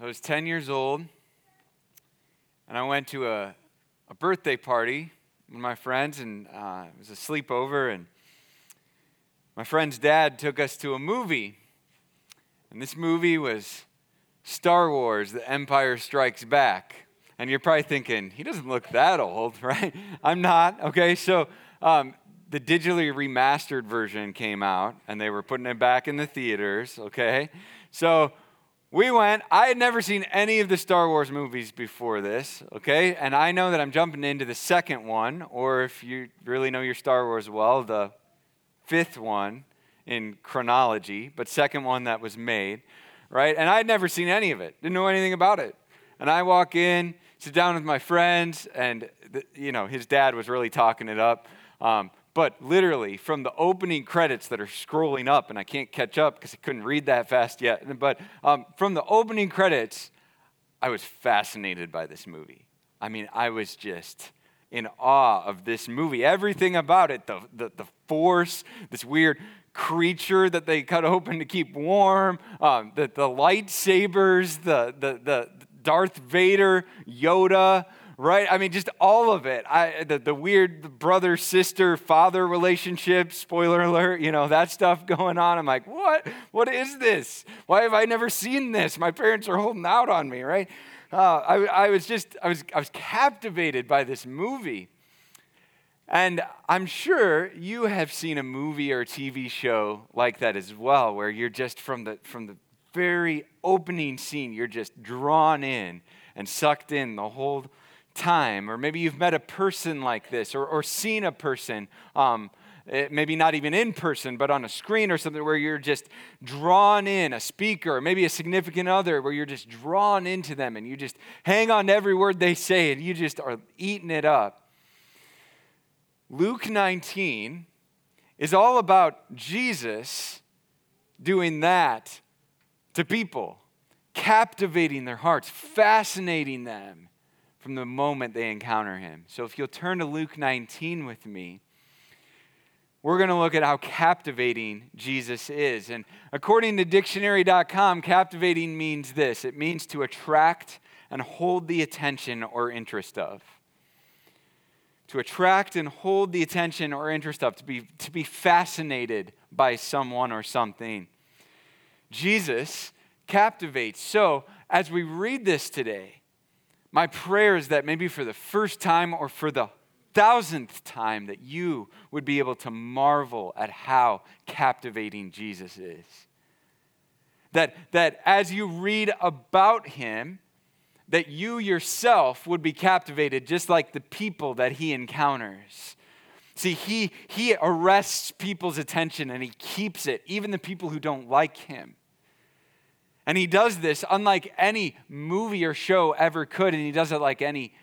I was 10 years old, and I went to a, a birthday party with my friends, and uh, it was a sleepover, and my friend's dad took us to a movie. And this movie was Star Wars The Empire Strikes Back. And you're probably thinking, he doesn't look that old, right? I'm not, okay? So um, the digitally remastered version came out, and they were putting it back in the theaters, okay? So we went. I had never seen any of the Star Wars movies before this, okay? And I know that I'm jumping into the second one, or if you really know your Star Wars well, the fifth one in chronology, but second one that was made, right? And I had never seen any of it, didn't know anything about it. And I walk in, sit down with my friends, and, the, you know, his dad was really talking it up. Um, but literally, from the opening credits that are scrolling up, and I can't catch up because I couldn't read that fast yet, but um, from the opening credits, I was fascinated by this movie. I mean, I was just in awe of this movie. Everything about it the, the, the force, this weird creature that they cut open to keep warm, um, the, the lightsabers, the, the, the Darth Vader, Yoda right? I mean, just all of it. I, the, the weird brother, sister, father relationship, spoiler alert, you know, that stuff going on. I'm like, what? What is this? Why have I never seen this? My parents are holding out on me, right? Uh, I, I was just, I was, I was captivated by this movie. And I'm sure you have seen a movie or a TV show like that as well, where you're just from the, from the very opening scene, you're just drawn in and sucked in the whole time, or maybe you've met a person like this, or, or seen a person, um, eh, maybe not even in person, but on a screen or something where you're just drawn in, a speaker, or maybe a significant other, where you're just drawn into them and you just hang on to every word they say and you just are eating it up. Luke 19 is all about Jesus doing that to people, captivating their hearts, fascinating them from the moment they encounter him. So if you'll turn to Luke 19 with me, we're going to look at how captivating Jesus is. And according to dictionary.com, captivating means this it means to attract and hold the attention or interest of. To attract and hold the attention or interest of, to be, to be fascinated by someone or something. Jesus captivates. So, as we read this today, my prayer is that maybe for the first time or for the thousandth time that you would be able to marvel at how captivating Jesus is. That, that as you read about him, that you yourself would be captivated just like the people that he encounters. See, he, he arrests people's attention and he keeps it, even the people who don't like him. And he does this unlike any movie or show ever could, and he does it like any,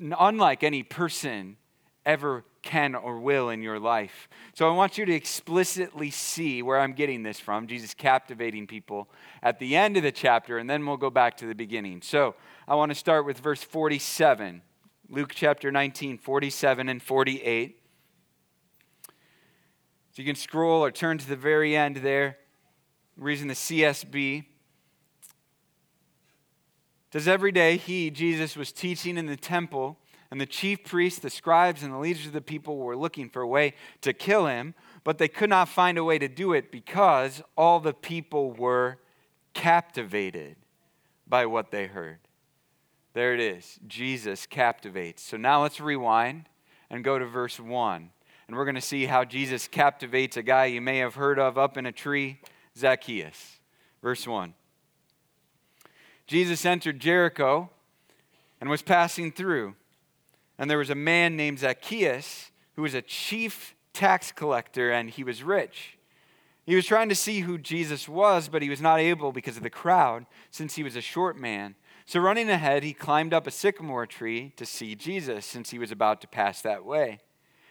unlike any person ever can or will in your life. So I want you to explicitly see where I'm getting this from. Jesus captivating people at the end of the chapter, and then we'll go back to the beginning. So I want to start with verse 47, Luke chapter 19, 47 and 48. So you can scroll or turn to the very end there. reason the CSB says every day he, Jesus, was teaching in the temple, and the chief priests, the scribes, and the leaders of the people were looking for a way to kill him, but they could not find a way to do it because all the people were captivated by what they heard. There it is. Jesus captivates. So now let's rewind and go to verse 1. And we're going to see how Jesus captivates a guy you may have heard of up in a tree, Zacchaeus. Verse 1. Jesus entered Jericho and was passing through. And there was a man named Zacchaeus who was a chief tax collector and he was rich. He was trying to see who Jesus was, but he was not able because of the crowd, since he was a short man. So, running ahead, he climbed up a sycamore tree to see Jesus, since he was about to pass that way.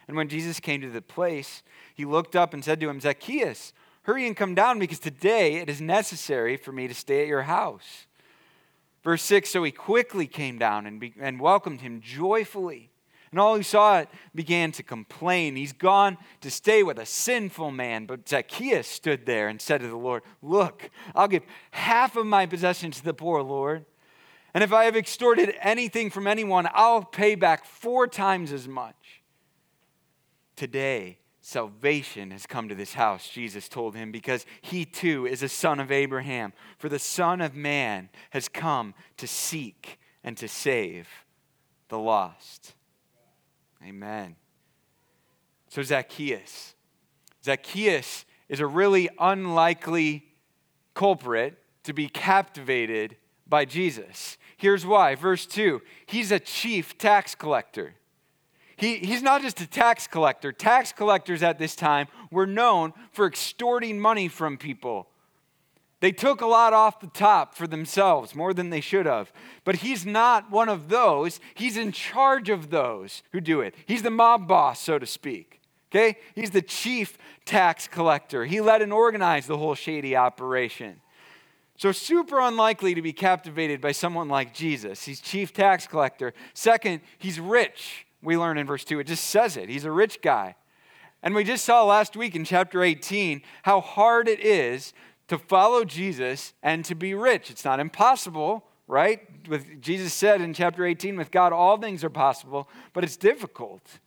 And when Jesus came to the place, he looked up and said to him, Zacchaeus, hurry and come down, because today it is necessary for me to stay at your house. Verse 6 So he quickly came down and, be, and welcomed him joyfully. And all who saw it began to complain. He's gone to stay with a sinful man. But Zacchaeus stood there and said to the Lord, Look, I'll give half of my possessions to the poor, Lord. And if I have extorted anything from anyone, I'll pay back four times as much. Today, salvation has come to this house, Jesus told him, because he too is a son of Abraham. For the Son of Man has come to seek and to save the lost. Amen. So, Zacchaeus. Zacchaeus is a really unlikely culprit to be captivated by Jesus. Here's why. Verse 2 He's a chief tax collector. He, he's not just a tax collector. Tax collectors at this time were known for extorting money from people. They took a lot off the top for themselves, more than they should have. But he's not one of those. He's in charge of those who do it. He's the mob boss, so to speak. Okay? He's the chief tax collector. He led and organized the whole shady operation. So, super unlikely to be captivated by someone like Jesus. He's chief tax collector. Second, he's rich. We learn in verse 2. It just says it. He's a rich guy. And we just saw last week in chapter 18 how hard it is to follow Jesus and to be rich. It's not impossible, right? With Jesus said in chapter 18, with God all things are possible, but it's difficult.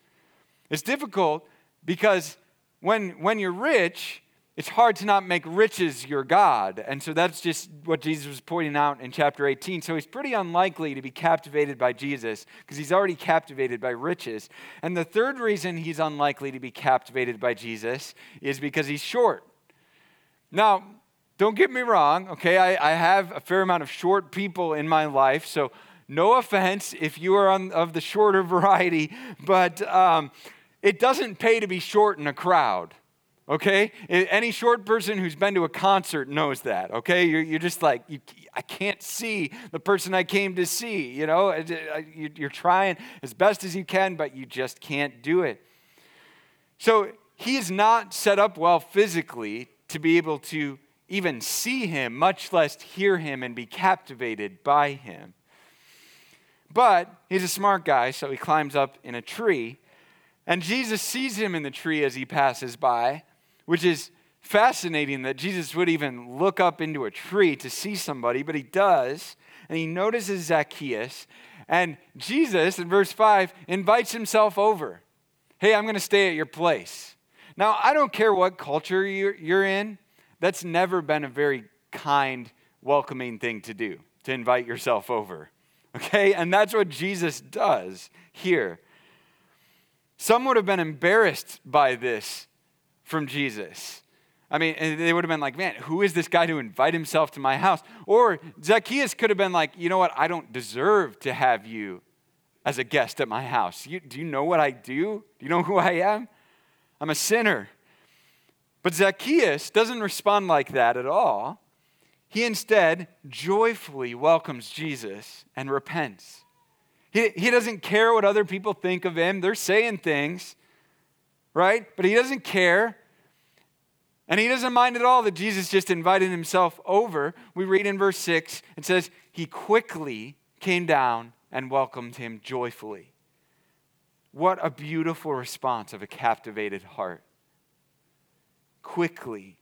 It's difficult because when, when you're rich, it's hard to not make riches your God. And so that's just what Jesus was pointing out in chapter 18. So he's pretty unlikely to be captivated by Jesus because he's already captivated by riches. And the third reason he's unlikely to be captivated by Jesus is because he's short. Now, don't get me wrong, okay? I, I have a fair amount of short people in my life, so no offense if you are on, of the shorter variety, but um, it doesn't pay to be short in a crowd. Okay? Any short person who's been to a concert knows that. Okay? You're, you're just like, you, I can't see the person I came to see. You know, you're trying as best as you can, but you just can't do it. So he is not set up well physically to be able to even see him, much less hear him and be captivated by him. But he's a smart guy, so he climbs up in a tree. And Jesus sees him in the tree as he passes by, which is fascinating that Jesus would even look up into a tree to see somebody, but he does. And he notices Zacchaeus. And Jesus, in verse 5, invites himself over. Hey, I'm going to stay at your place. Now, I don't care what culture you're, in, that's never been a very kind, welcoming thing to do, to invite yourself over. Okay? And that's what Jesus does here. Some would have been embarrassed by this from Jesus. I mean, they would have been like, man, who is this guy to invite himself to my house? Or Zacchaeus could have been like, you know what? I don't deserve to have you as a guest at my house. You, do you know what I do? Do you know who I am? I'm a sinner. But Zacchaeus doesn't respond like that at all. He instead joyfully welcomes Jesus and repents. He, he doesn't care what other people think of him. They're saying things, right? But he doesn't care. And he doesn't mind at all that Jesus just invited himself over. We read in verse 6, it says, He quickly came down and welcomed him joyfully. What a beautiful response of a captivated heart quickly.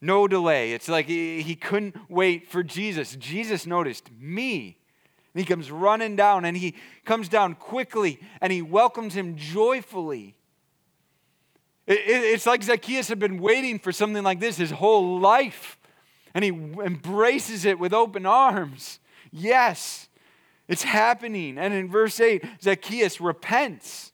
No delay. It's like he, he couldn't wait for Jesus. Jesus noticed me. And he comes running down and he comes down quickly and he welcomes him joyfully. It, it, it's like Zacchaeus had been waiting for something like this his whole life. And he embraces it with open arms. Yes, it's happening. And in verse 8, Zacchaeus repents.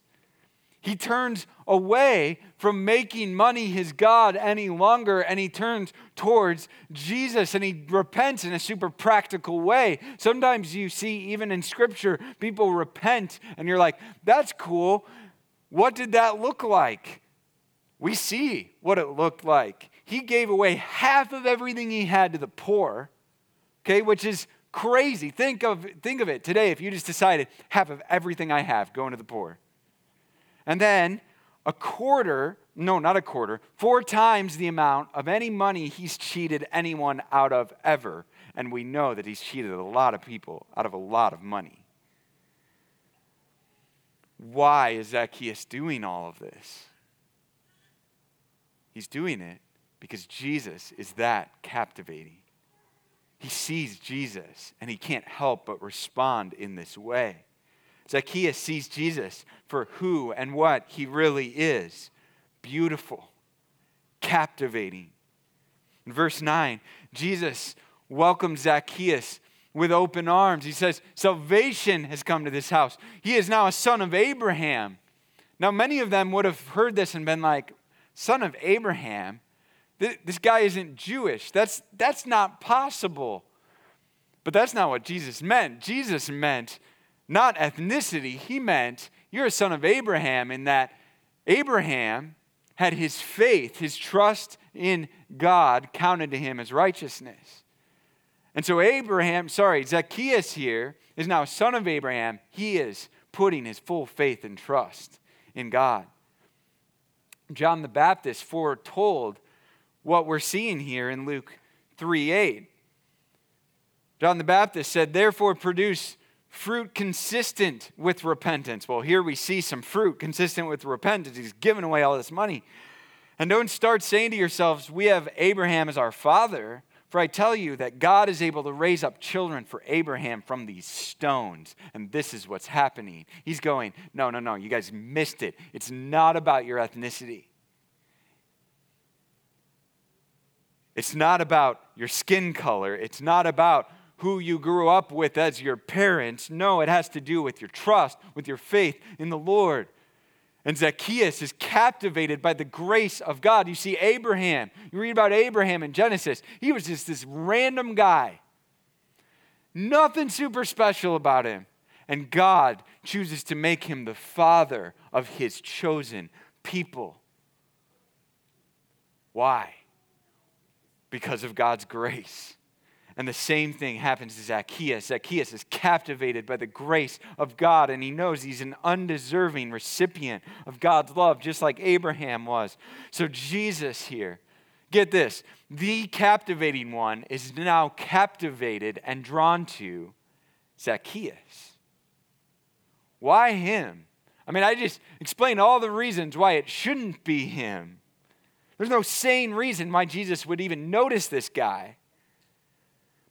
He turns away from making money his God any longer and he turns towards Jesus and he repents in a super practical way. Sometimes you see, even in scripture, people repent and you're like, that's cool. What did that look like? We see what it looked like. He gave away half of everything he had to the poor, okay, which is crazy. Think of, think of it today if you just decided half of everything I have going to the poor. And then a quarter, no, not a quarter, four times the amount of any money he's cheated anyone out of ever. And we know that he's cheated a lot of people out of a lot of money. why is Zacchaeus doing all of this? He's doing it because Jesus is that captivating. He sees Jesus and he can't help but respond in this way. Zacchaeus sees Jesus for who and what he really is beautiful, captivating. In verse 9, Jesus welcomes Zacchaeus with open arms. He says, Salvation has come to this house. He is now a son of Abraham. Now, many of them would have heard this and been like, Son of Abraham? This guy isn't Jewish. That's, that's not possible. But that's not what Jesus meant. Jesus meant not ethnicity, he meant you're a son of Abraham, in that Abraham had his faith, his trust in God counted to him as righteousness. And so, Abraham, sorry, Zacchaeus here is now a son of Abraham. He is putting his full faith and trust in God. John the Baptist foretold what we're seeing here in Luke 3 8. John the Baptist said, Therefore, produce fruit consistent with repentance. Well, here we see some fruit consistent with repentance. He's given away all this money. And don't start saying to yourselves, We have Abraham as our father. For I tell you that God is able to raise up children for Abraham from these stones. And this is what's happening. He's going, No, no, no, you guys missed it. It's not about your ethnicity. It's not about your skin color. It's not about who you grew up with as your parents. No, it has to do with your trust, with your faith in the Lord. And Zacchaeus is captivated by the grace of God. You see, Abraham, you read about Abraham in Genesis, he was just this random guy. Nothing super special about him. And God chooses to make him the father of his chosen people. Why? Because of God's grace. And the same thing happens to Zacchaeus. Zacchaeus is captivated by the grace of God, and he knows he's an undeserving recipient of God's love, just like Abraham was. So, Jesus here, get this the captivating one is now captivated and drawn to Zacchaeus. Why him? I mean, I just explained all the reasons why it shouldn't be him. There's no sane reason why Jesus would even notice this guy.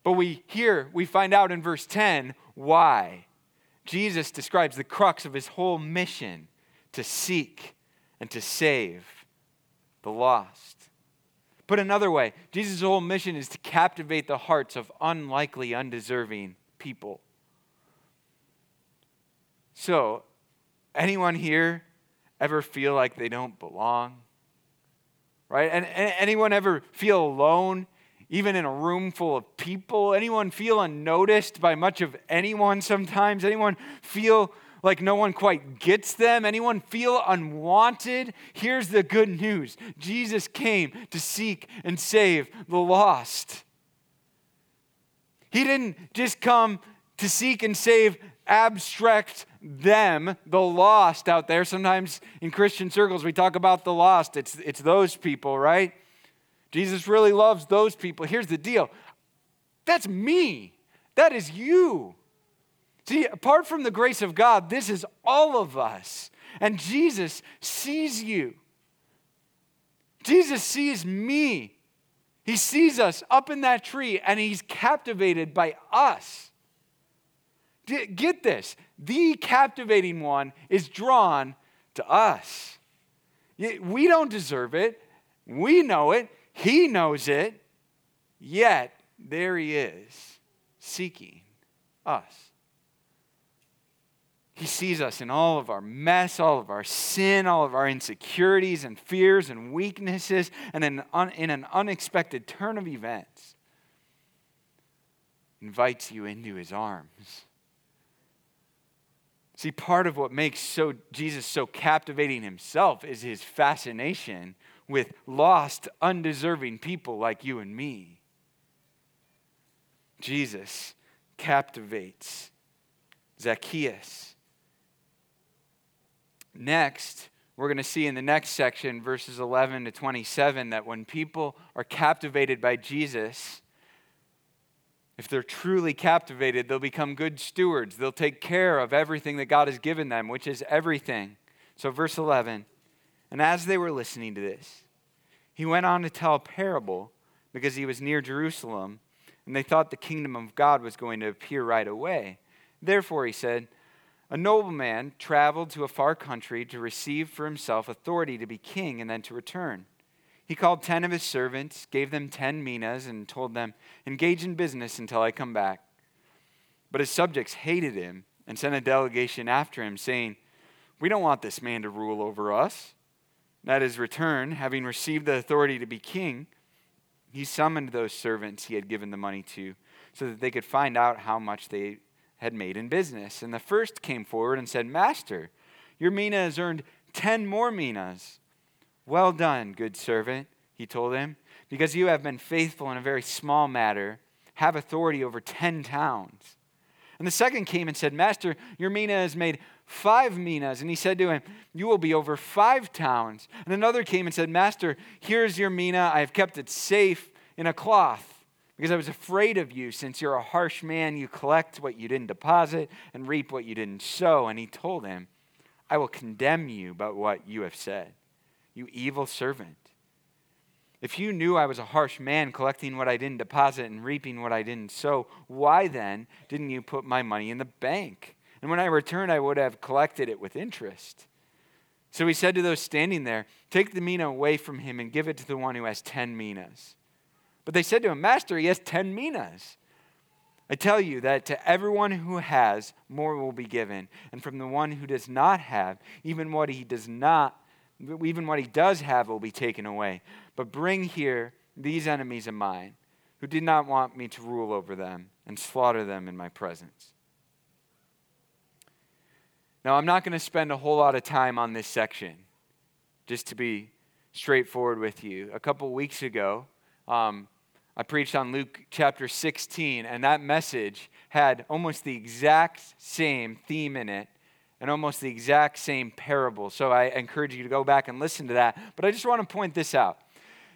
But we here we find out in verse 10 why. Jesus describes the crux of his whole mission to seek and to save the lost. Put another way, Jesus' whole mission is to captivate the hearts of unlikely, undeserving people. So, anyone here ever feel like they don't belong? Right? And, and anyone ever feel alone even in a room full of people? Anyone feel unnoticed by much of anyone sometimes? Anyone feel like no one quite gets them? Anyone feel unwanted? Here's the good news Jesus came to seek and save the lost. He didn't just come to seek and save abstract them, the lost out there. Sometimes in Christian circles we talk about the lost, it's, it's those people, right? Jesus really loves those people. Here's the deal that's me, that is you. See, apart from the grace of God, this is all of us. And Jesus sees you. Jesus sees me. He sees us up in that tree and he's captivated by us. Get this the captivating one is drawn to us. We don't deserve it, we know it. He knows it, yet there he is seeking us. He sees us in all of our mess, all of our sin, all of our insecurities and fears and weaknesses, and in, un, in an unexpected turn of events, invites you into his arms. See, part of what makes so, Jesus so captivating himself is his fascination with lost, undeserving people like you and me. Jesus captivates Zacchaeus. Next, we're going to see in the next section, verses 11 to 27, that when people are captivated by Jesus, If they're truly captivated, they'll become good stewards. They'll take care of everything that God has given them, which is everything. So, verse 11 And as they were listening to this, he went on to tell a parable because he was near Jerusalem, and they thought the kingdom of God was going to appear right away. Therefore, he said, A nobleman traveled to a far country to receive for himself authority to be king and then to return. He called ten of his servants, gave them ten minas, and told them, Engage in business until I come back. But his subjects hated him and sent a delegation after him, saying, We don't want this man to rule over us. At his return, having received the authority to be king, he summoned those servants he had given the money to, so that they could find out how much they had made in business. And the first came forward and said, Master, your mina has earned ten more minas. Well done, good servant, he told him, because you have been faithful in a very small matter, have authority over ten towns. And the second came and said, Master, your mina has made five minas. And he said to him, You will be over five towns. And another came and said, Master, here's your mina. I have kept it safe in a cloth because I was afraid of you. Since you're a harsh man, you collect what you didn't deposit and reap what you didn't sow. And he told him, I will condemn you by what you have said you evil servant. If you knew I was a harsh man, collecting what I didn't deposit and reaping what I didn't sow, why then didn't you put my money in the bank? And when I returned, I would have collected it with interest. So he said to those standing there, Take the mina away from him and give it to the one who has ten minas. But they said to him, Master, he has ten minas. I tell you that to everyone who has, more will be given, and from the one who does not have, even what he does not even what he does have will be taken away. But bring here these enemies of mine, who did not want me to rule over them, and slaughter them in my presence. Now, I'm not going to spend a whole lot of time on this section, just to be straightforward with you. A couple weeks ago, um, I preached on Luke chapter 16, and that message had almost the exact same theme in it and almost the exact same parable. So I encourage you to go back and listen to that. But I just want to point this out.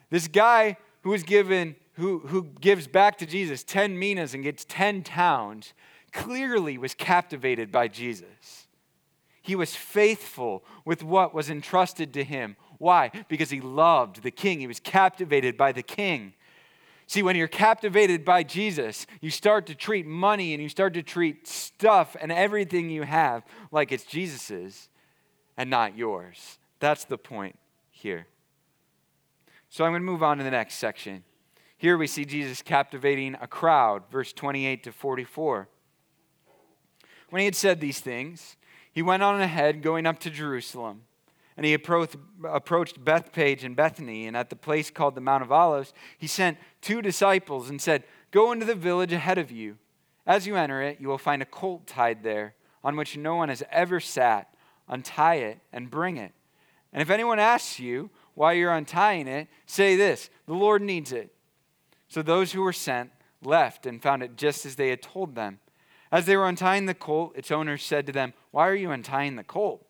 This guy who was given, who, who gives back to Jesus 10 minas and gets 10 towns, clearly was captivated by Jesus. He was faithful with what was entrusted to him. Why? Because he loved the king. He was captivated by the king. See, when you're captivated by Jesus, you start to treat money and you start to treat stuff and everything you have like it's Jesus's and not yours. That's the point here. So I'm going to move on to the next section. Here we see Jesus captivating a crowd, verse 28 to 44. When he had said these things, he went on ahead, going up to Jerusalem. And he approached Bethphage and Bethany, and at the place called the Mount of Olives, he sent two disciples and said, Go into the village ahead of you. As you enter it, you will find a colt tied there, on which no one has ever sat. Untie it and bring it. And if anyone asks you why you're untying it, say this The Lord needs it. So those who were sent left and found it just as they had told them. As they were untying the colt, its owner said to them, Why are you untying the colt?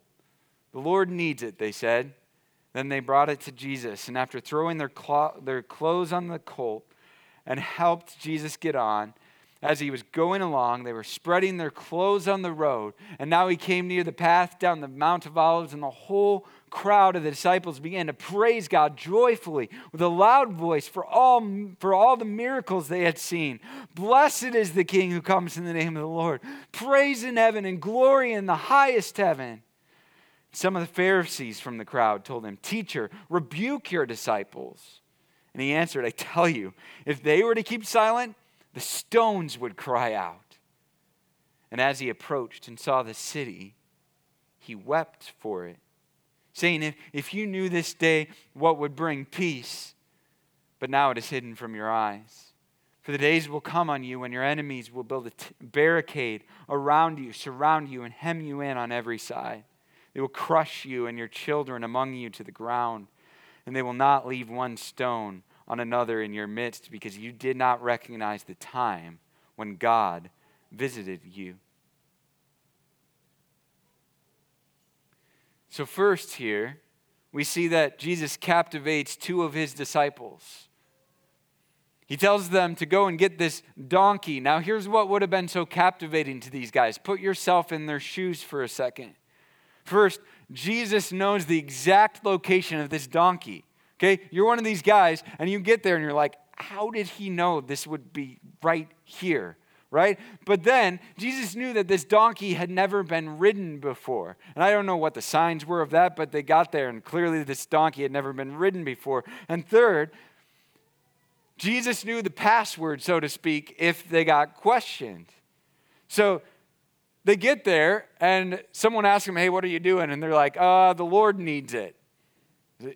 The Lord needs it, they said. Then they brought it to Jesus, and after throwing their, clo- their clothes on the colt and helped Jesus get on, as he was going along, they were spreading their clothes on the road. And now he came near the path down the Mount of Olives, and the whole crowd of the disciples began to praise God joyfully with a loud voice for all, for all the miracles they had seen. Blessed is the King who comes in the name of the Lord. Praise in heaven and glory in the highest heaven. Some of the Pharisees from the crowd told him, Teacher, rebuke your disciples. And he answered, I tell you, if they were to keep silent, the stones would cry out. And as he approached and saw the city, he wept for it, saying, If, if you knew this day what would bring peace, but now it is hidden from your eyes. For the days will come on you when your enemies will build a t- barricade around you, surround you, and hem you in on every side. They will crush you and your children among you to the ground, and they will not leave one stone on another in your midst because you did not recognize the time when God visited you. So, first, here, we see that Jesus captivates two of his disciples. He tells them to go and get this donkey. Now, here's what would have been so captivating to these guys. Put yourself in their shoes for a second. First, Jesus knows the exact location of this donkey. Okay? You're one of these guys, and you get there and you're like, how did he know this would be right here? Right? But then Jesus knew that this donkey had never been ridden before. And I don't know what the signs were of that, but they got there and clearly this donkey had never been ridden before. And third, Jesus knew the password, so to speak, if they got questioned. So they get there and someone asks them, Hey, what are you doing? And they're like, Uh, the Lord needs it.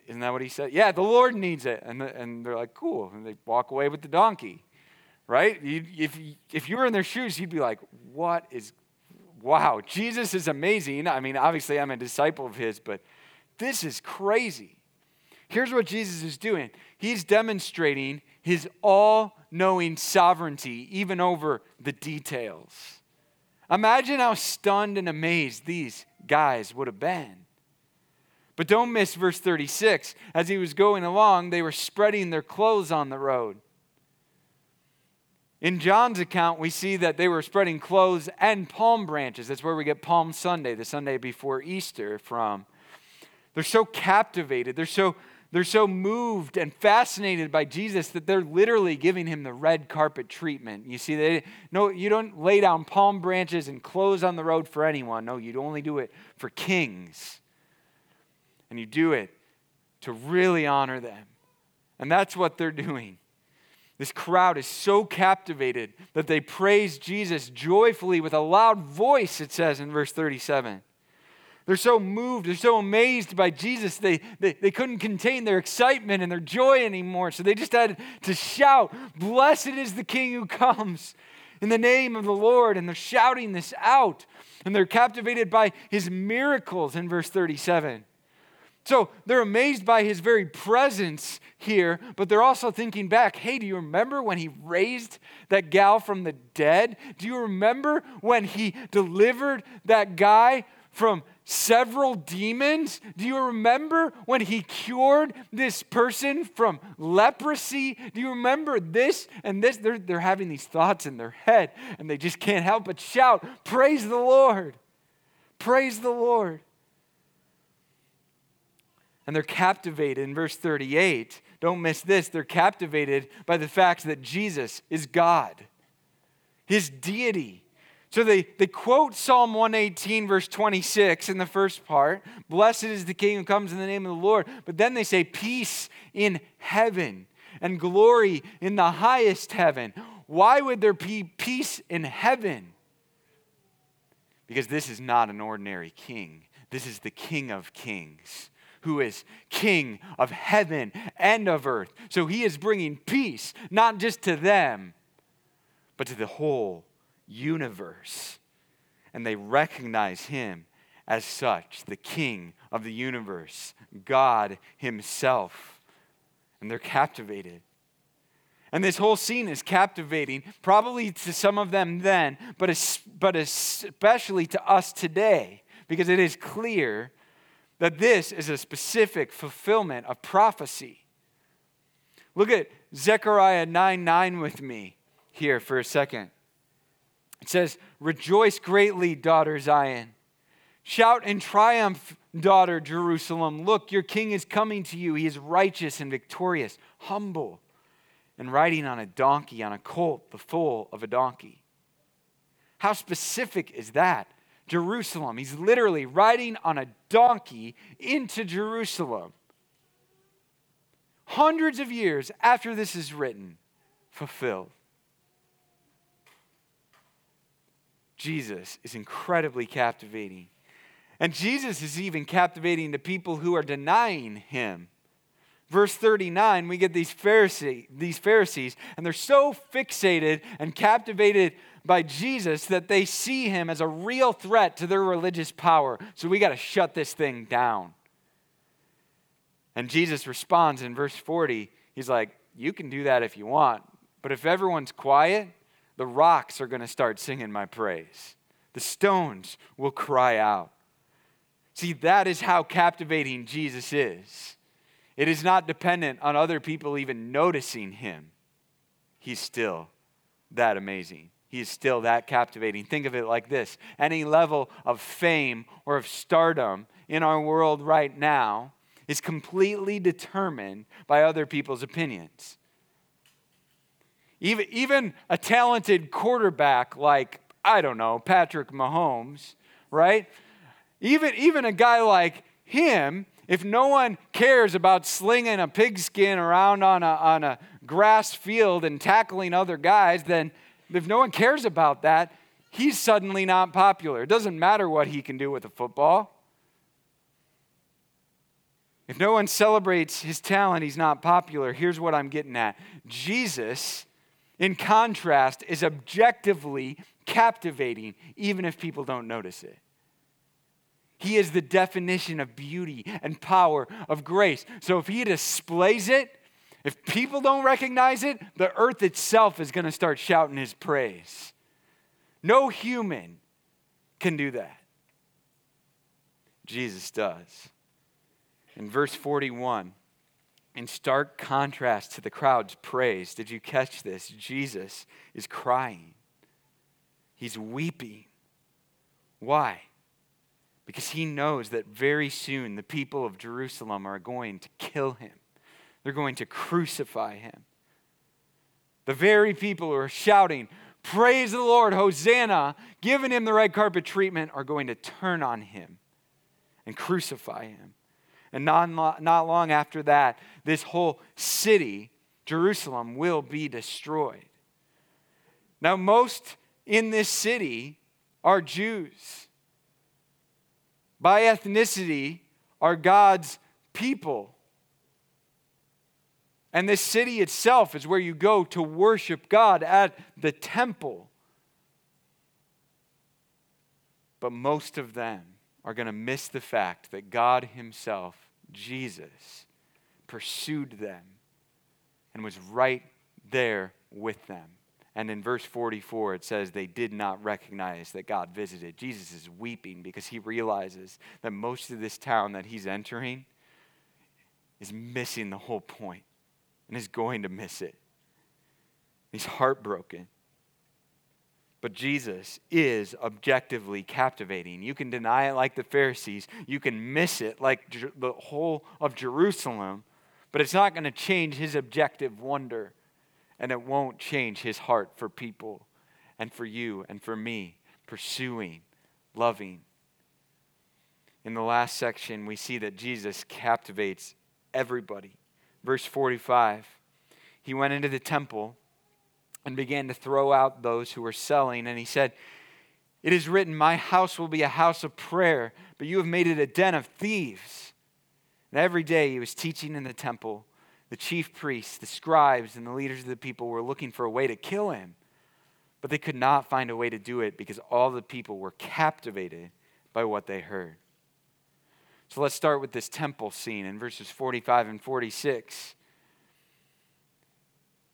Isn't that what he said? Yeah, the Lord needs it. And, the, and they're like, Cool. And they walk away with the donkey, right? You, if, if you were in their shoes, you'd be like, What is, wow, Jesus is amazing. I mean, obviously, I'm a disciple of his, but this is crazy. Here's what Jesus is doing He's demonstrating his all knowing sovereignty, even over the details. Imagine how stunned and amazed these guys would have been. But don't miss verse 36. As he was going along, they were spreading their clothes on the road. In John's account, we see that they were spreading clothes and palm branches. That's where we get Palm Sunday, the Sunday before Easter, from. They're so captivated, they're so they're so moved and fascinated by Jesus that they're literally giving him the red carpet treatment. You see, they no, you don't lay down palm branches and clothes on the road for anyone. No, you'd only do it for kings. And you do it to really honor them. And that's what they're doing. This crowd is so captivated that they praise Jesus joyfully with a loud voice, it says in verse 37. They're so moved, they're so amazed by Jesus, they, they, they couldn't contain their excitement and their joy anymore. So they just had to shout, Blessed is the King who comes in the name of the Lord. And they're shouting this out. And they're captivated by his miracles in verse 37. So they're amazed by his very presence here, but they're also thinking back hey, do you remember when he raised that gal from the dead? Do you remember when he delivered that guy from several demons. Do you remember when he cured this person from leprosy? Do you remember this and this? They're, they're having these thoughts in their head and they just can't help but shout, Praise the Lord! Praise the Lord! And they're captivated in verse 38. Don't miss this. They're captivated by the fact that Jesus is God, his deity. So they, they quote Psalm 118, verse 26 in the first part Blessed is the King who comes in the name of the Lord. But then they say, Peace in heaven and glory in the highest heaven. Why would there be peace in heaven? Because this is not an ordinary king, this is the King of kings. Who is king of heaven and of earth. So he is bringing peace, not just to them, but to the whole universe. And they recognize him as such, the king of the universe, God himself. And they're captivated. And this whole scene is captivating, probably to some of them then, but, but especially to us today, because it is clear that this is a specific fulfillment of prophecy. Look at Zechariah 9 9 with me here for a second. It says, Rejoice greatly, daughter Zion. Shout in triumph, daughter Jerusalem. Look, your king is coming to you. He is righteous and victorious, humble, and riding on a donkey, on a colt, the foal of a donkey. How specific is that? Jerusalem. He's literally riding on a donkey into Jerusalem. Hundreds of years after this is written, fulfilled. Jesus is incredibly captivating. And Jesus is even captivating to people who are denying him. Verse 39, we get these, Pharisee, these Pharisees, and they're so fixated and captivated by Jesus that they see him as a real threat to their religious power. So we got to shut this thing down. And Jesus responds in verse 40. He's like, You can do that if you want, but if everyone's quiet, the rocks are going to start singing my praise. The stones will cry out. See, that is how captivating Jesus is. It is not dependent on other people even noticing him. he's still that amazing. He is still that captivating. Think of it like this any level of fame or of stardom in our world right now is completely determined by other people's opinions. Even, even a talented quarterback like, I don't know, Patrick Mahomes, right? Even, even a guy like him, if no one cares about slinging a pigskin around on a, on a grass field and tackling other guys, then if no one cares about that, he's suddenly not popular. It doesn't matter what he can do with a football. If no one celebrates his talent, he's not popular. Here's what I'm getting at Jesus, in contrast, is objectively captivating, even if people don't notice it. He is the definition of beauty and power of grace. So if he displays it, if people don't recognize it, the earth itself is going to start shouting his praise. No human can do that. Jesus does. In verse 41, in stark contrast to the crowd's praise, did you catch this? Jesus is crying, he's weeping. Why? Because he knows that very soon the people of Jerusalem are going to kill him. They're going to crucify him. The very people who are shouting, Praise the Lord, Hosanna, giving him the red carpet treatment, are going to turn on him and crucify him. And not, not long after that, this whole city, Jerusalem, will be destroyed. Now, most in this city are Jews. By ethnicity, are God's people. And this city itself is where you go to worship God at the temple. But most of them are going to miss the fact that God Himself, Jesus, pursued them and was right there with them. And in verse 44, it says they did not recognize that God visited. Jesus is weeping because he realizes that most of this town that he's entering is missing the whole point and is going to miss it. He's heartbroken. But Jesus is objectively captivating. You can deny it like the Pharisees, you can miss it like the whole of Jerusalem, but it's not going to change his objective wonder, and it won't change his heart for people and for you and for me, pursuing, loving. In the last section, we see that Jesus captivates everybody. Verse 45 He went into the temple and began to throw out those who were selling, and he said, It is written, My house will be a house of prayer, but you have made it a den of thieves. And every day he was teaching in the temple. The chief priests, the scribes, and the leaders of the people were looking for a way to kill him, but they could not find a way to do it because all the people were captivated by what they heard. So let's start with this temple scene in verses 45 and 46.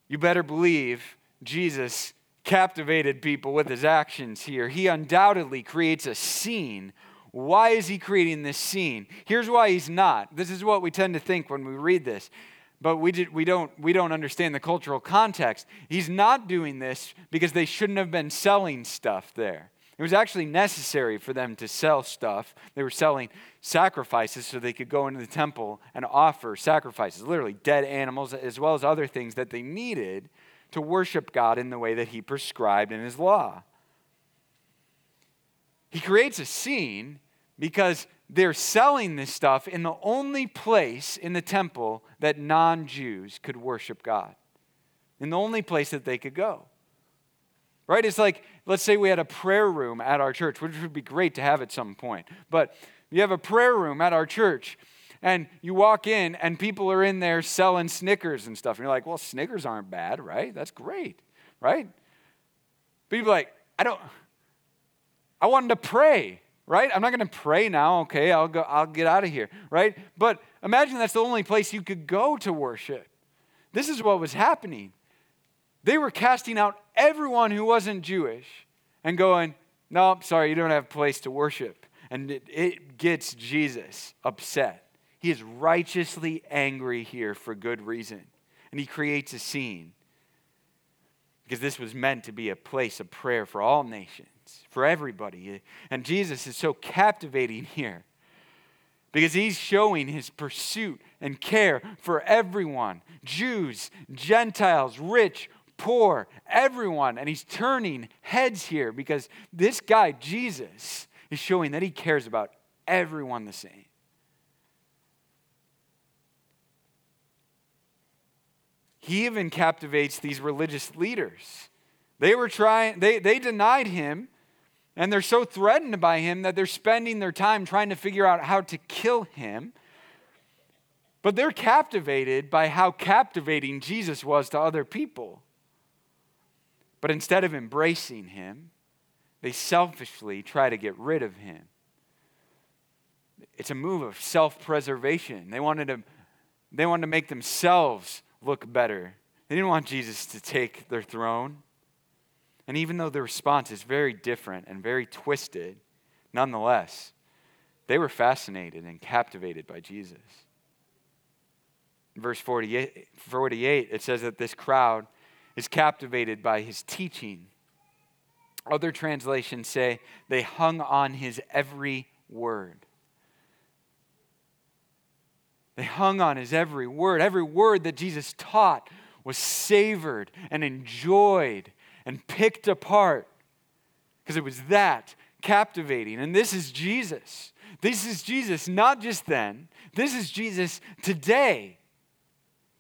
You better believe Jesus captivated people with his actions here. He undoubtedly creates a scene. Why is he creating this scene? Here's why he's not. This is what we tend to think when we read this, but we, did, we, don't, we don't understand the cultural context. He's not doing this because they shouldn't have been selling stuff there. It was actually necessary for them to sell stuff. They were selling sacrifices so they could go into the temple and offer sacrifices, literally dead animals, as well as other things that they needed to worship God in the way that He prescribed in His law. He creates a scene because they're selling this stuff in the only place in the temple that non Jews could worship God, in the only place that they could go. Right? It's like, let's say we had a prayer room at our church, which would be great to have at some point. But you have a prayer room at our church, and you walk in, and people are in there selling Snickers and stuff. And you're like, well, Snickers aren't bad, right? That's great, right? People are like, I don't, I wanted to pray, right? I'm not going to pray now. Okay, I'll go. I'll get out of here, right? But imagine that's the only place you could go to worship. This is what was happening. They were casting out everyone who wasn't Jewish and going, No, sorry, you don't have a place to worship. And it, it gets Jesus upset. He is righteously angry here for good reason. And he creates a scene. because this was meant to be a place of prayer for all nations, for everybody. And Jesus is so captivating here because he's showing his pursuit and care for everyone Jews, Gentiles, rich, poor, everyone. And he's turning heads here because this guy, Jesus, is showing that he cares about everyone the same. He even captivates these religious leaders. They were trying, they, they denied him, and they're so threatened by him that they're spending their time trying to figure out how to kill him. But they're captivated by how captivating Jesus was to other people. But instead of embracing him, they selfishly try to get rid of him. It's a move of self preservation. They wanted to, they wanted to make themselves look better. They didn't want Jesus to take their throne. And even though the response is very different and very twisted, nonetheless, they were fascinated and captivated by Jesus. Verse 48, 48, it says that this crowd is captivated by his teaching. Other translations say they hung on his every word. They hung on his every word. Every word that Jesus taught was savored and enjoyed and picked apart because it was that captivating. And this is Jesus. This is Jesus not just then, this is Jesus today.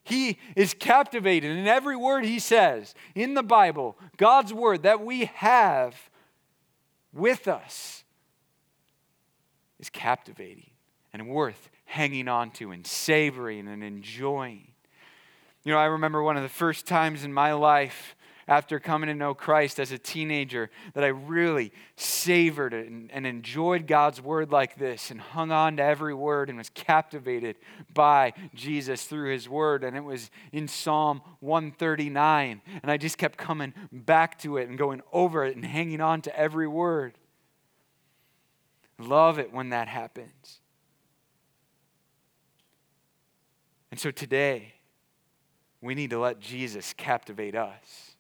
He is captivated in every word he says in the Bible, God's word that we have with us is captivating and worth hanging on to and savoring and enjoying. You know, I remember one of the first times in my life after coming to know Christ as a teenager that I really savored and, and, enjoyed God's word like this and hung on to every word and was captivated by Jesus through his word. And it was in Psalm 139. And I just kept coming back to it and going over it and hanging on to every word. Love it when that happens. And so today, we need to let Jesus captivate us.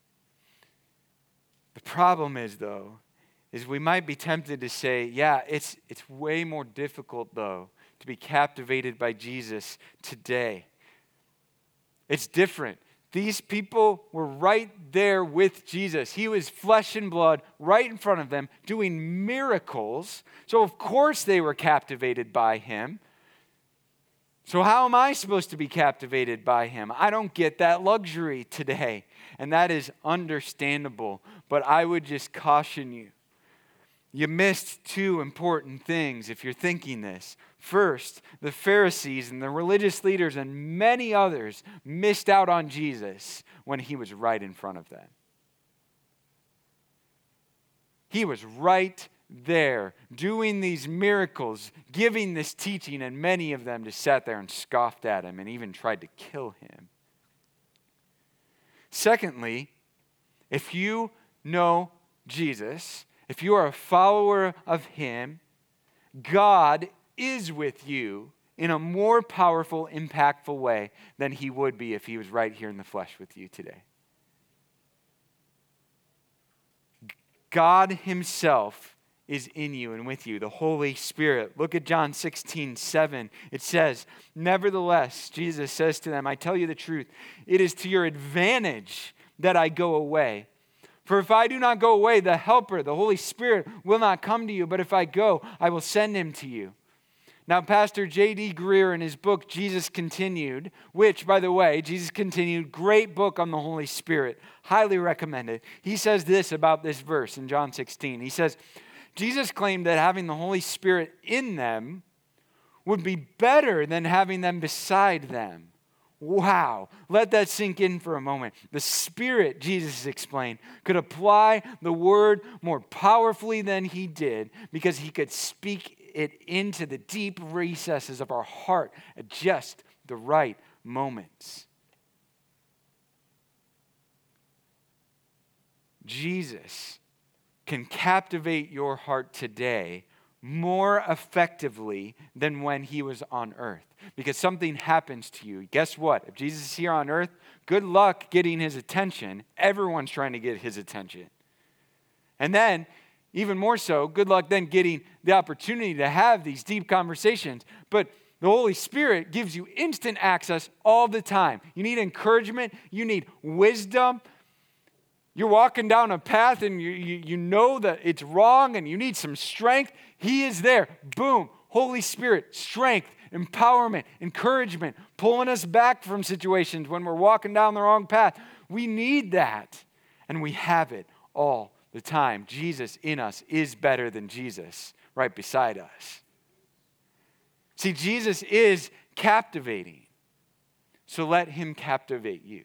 Problem is, though, is we might be tempted to say, yeah, it's, it's way more difficult, though, to be captivated by Jesus today. It's different. These people were right there with Jesus. He was flesh and blood right in front of them, doing miracles. So, of course, they were captivated by him. So, how am I supposed to be captivated by him? I don't get that luxury today. And that is understandable. But I would just caution you. You missed two important things if you're thinking this. First, the Pharisees and the religious leaders and many others missed out on Jesus when he was right in front of them. He was right there doing these miracles, giving this teaching, and many of them just sat there and scoffed at him and even tried to kill him. Secondly, if you know Jesus, if you are a follower of him, God is with you in a more powerful, impactful way than he would be if he was right here in the flesh with you today. God himself is in you and with you, the Holy Spirit. Look at John 16, 7. It says, Nevertheless, Jesus says to them, I tell you the truth, it is to your advantage that I go away. For if I do not go away, the Helper, the Holy Spirit, will not come to you, but if I go, I will send him to you. Now, Pastor J.D. Greear, in his book, Jesus Continued, which, by the way, Jesus Continued, great book on the Holy Spirit, highly recommended. He says this about this verse in John 16. He says, Jesus claimed that having the Holy Spirit in them would be better than having them beside them. Wow, let that sink in for a moment. The Spirit, Jesus explained, could apply the word more powerfully than he did because he could speak it into the deep recesses of our heart at just the right moments. Jesus can captivate your heart today more effectively than when he was on earth. Because something happens to you. Guess what? If Jesus is here on earth, good luck getting his attention. Everyone's trying to get his attention. And then, even more so, good luck then getting the opportunity to have these deep conversations. But the Holy Spirit gives you instant access all the time. You need encouragement, you need wisdom, you're walking down a path and you, you, you, know that it's wrong and you need some strength. He is there. Boom. Holy Spirit, strength, empowerment, encouragement, pulling us back from situations when we're walking down the wrong path. We need that. And we have it all the time. Jesus in us is better than Jesus right beside us. See, Jesus is captivating. So let him captivate you.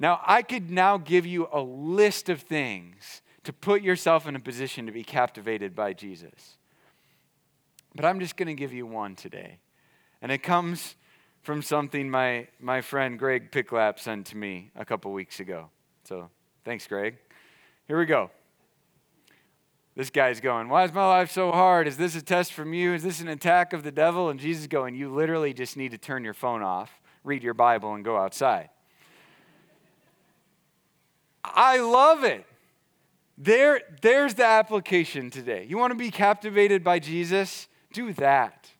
Now, I could now give you a list of things to put yourself in a position to be captivated by Jesus. But I'm just going to give you one today. And it comes from something my, my friend Greg Picklap sent to me a couple weeks ago. So thanks, Greg. Here we go. This guy's going, Why is my life so hard? Is this a test from you? Is this an attack of the devil? And Jesus going, You literally just need to turn your phone off, read your Bible, and go outside. I love it. There, there's the application today. You want to be captivated by Jesus? Do that.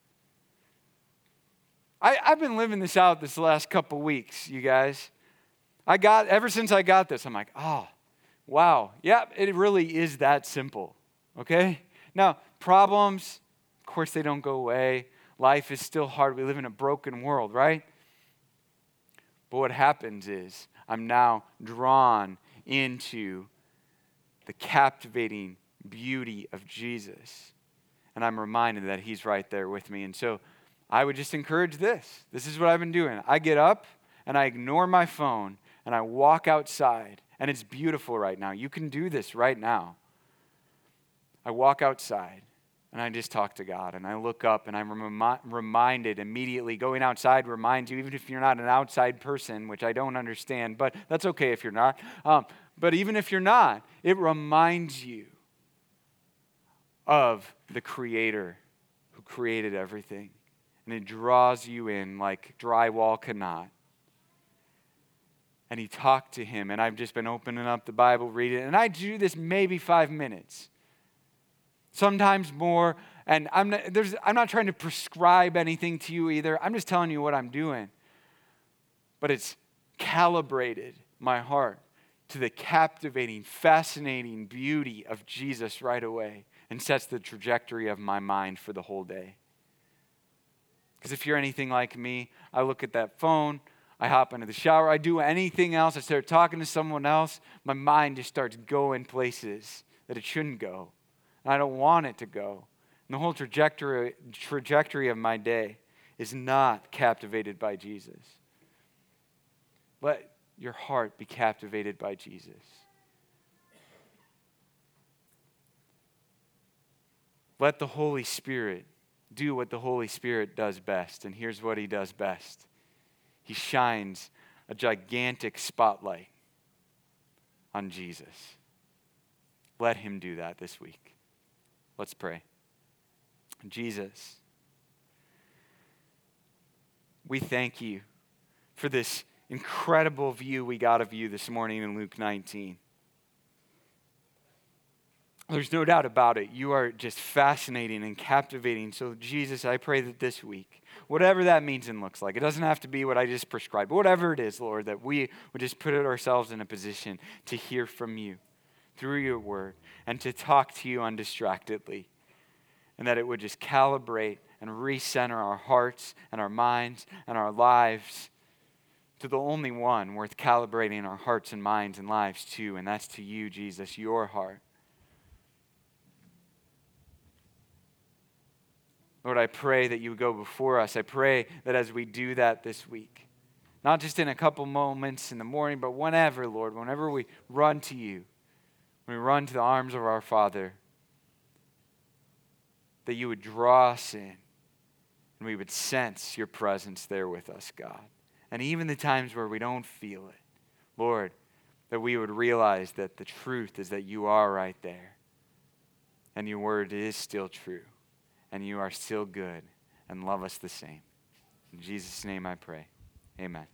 I, I've been living this out this last couple weeks, you guys. I got, ever since I got this, I'm like, oh, wow. Yeah, it really is that simple, okay? Now, problems, of course, they don't go away. Life is still hard. We live in a broken world, right? But what happens is I'm now drawn into the captivating beauty of Jesus. And I'm reminded that He's right there with me. And so I would just encourage this. This is what I've been doing. I get up and I ignore my phone and I walk outside. And it's beautiful right now. You can do this right now. I walk outside and I just talk to God and I look up and I'm remi- reminded immediately. Going outside reminds you, even if you're not an outside person, which I don't understand, but that's okay if you're not. Um, but even if you're not, it reminds you of the Creator who created everything. And it draws you in like drywall cannot. And he talked to him, and I've just been opening up the Bible, reading, and I do this maybe five minutes sometimes more. And I'm not, I'm not trying to prescribe anything to you either. I'm just telling you what I'm doing. But it's calibrated my heart to the captivating, fascinating beauty of Jesus right away and sets the trajectory of my mind for the whole day. Because if you're anything like me, I look at that phone, I hop into the shower, I do anything else, I start talking to someone else, my mind just starts going places that it shouldn't go. I don't want it to go. And the whole trajectory, trajectory of my day is not captivated by Jesus. Let your heart be captivated by Jesus. Let the Holy Spirit do what the Holy Spirit does best. And here's what he does best he shines a gigantic spotlight on Jesus. Let him do that this week. Let's pray. Jesus, we thank you for this incredible view we got of you this morning in Luke 19. There's no doubt about it. You are just fascinating and captivating. So, Jesus, I pray that this week, whatever that means and looks like, it doesn't have to be what I just prescribed, but whatever it is, Lord, that we would just put ourselves in a position to hear from you through your word and to talk to you undistractedly. And that it would just calibrate and recenter our hearts and our minds and our lives to the only one worth calibrating our hearts and minds and lives to, and that's to you, Jesus, your heart. Lord, I pray that you would go before us. I pray that as we do that this week, not just in a couple moments in the morning, but whenever, Lord, whenever we run to you, we run to the arms of our Father, that you would draw us in and we would sense your presence there with us, God. And even the times where we don't feel it, Lord, that we would realize that the truth is that you are right there. and your word is still true, and you are still good and love us the same. In Jesus' name I pray. Amen.